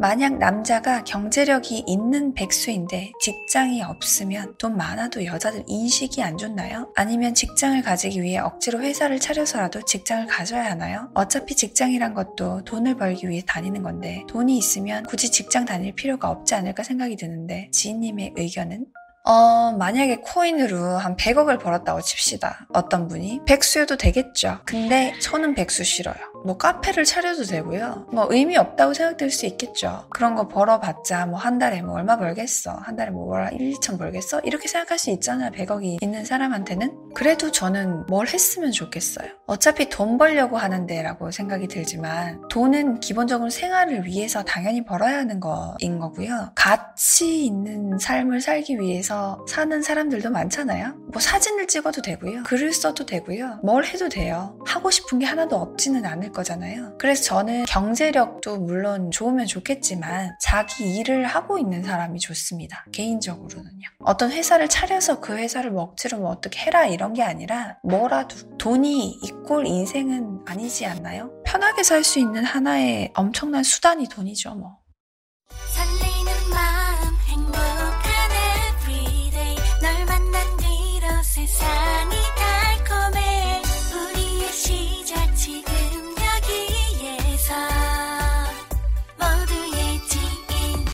만약 남자가 경제력이 있는 백수인데 직장이 없으면 돈 많아도 여자들 인식이 안 좋나요? 아니면 직장을 가지기 위해 억지로 회사를 차려서라도 직장을 가져야 하나요? 어차피 직장이란 것도 돈을 벌기 위해 다니는 건데 돈이 있으면 굳이 직장 다닐 필요가 없지 않을까 생각이 드는데 지인님의 의견은? 어, 만약에 코인으로 한 100억을 벌었다고 칩시다. 어떤 분이. 백수여도 되겠죠. 근데 저는 백수 싫어요. 뭐 카페를 차려도 되고요. 뭐 의미 없다고 생각될 수 있겠죠. 그런 거 벌어봤자 뭐 한 달에 뭐 얼마 벌겠어. 한 달에 뭐 1, 2천 벌겠어? 이렇게 생각할 수 있잖아요. 100억이 있는 사람한테는. 그래도 저는 뭘 했으면 좋겠어요. 어차피 돈 벌려고 하는데 라고 생각이 들지만 돈은 기본적으로 생활을 위해서 당연히 벌어야 하는 거인 거고요. 가치 있는 삶을 살기 위해서 사는 사람들도 많잖아요. 뭐 사진을 찍어도 되고요. 글을 써도 되고요. 뭘 해도 돼요. 하고 싶은 게 하나도 없지는 않을 거잖아요. 그래서 저는 경제력도 물론 좋으면 좋겠지만 자기 일을 하고 있는 사람이 좋습니다. 개인적으로는요. 어떤 회사를 차려서 그 회사를 먹지로 뭐 어떻게 해라 이런 게 아니라 뭐라도 돈이 이꼴 인생은 아니지 않나요? 편하게 살 수 있는 하나의 엄청난 수단이 돈이죠, 뭐.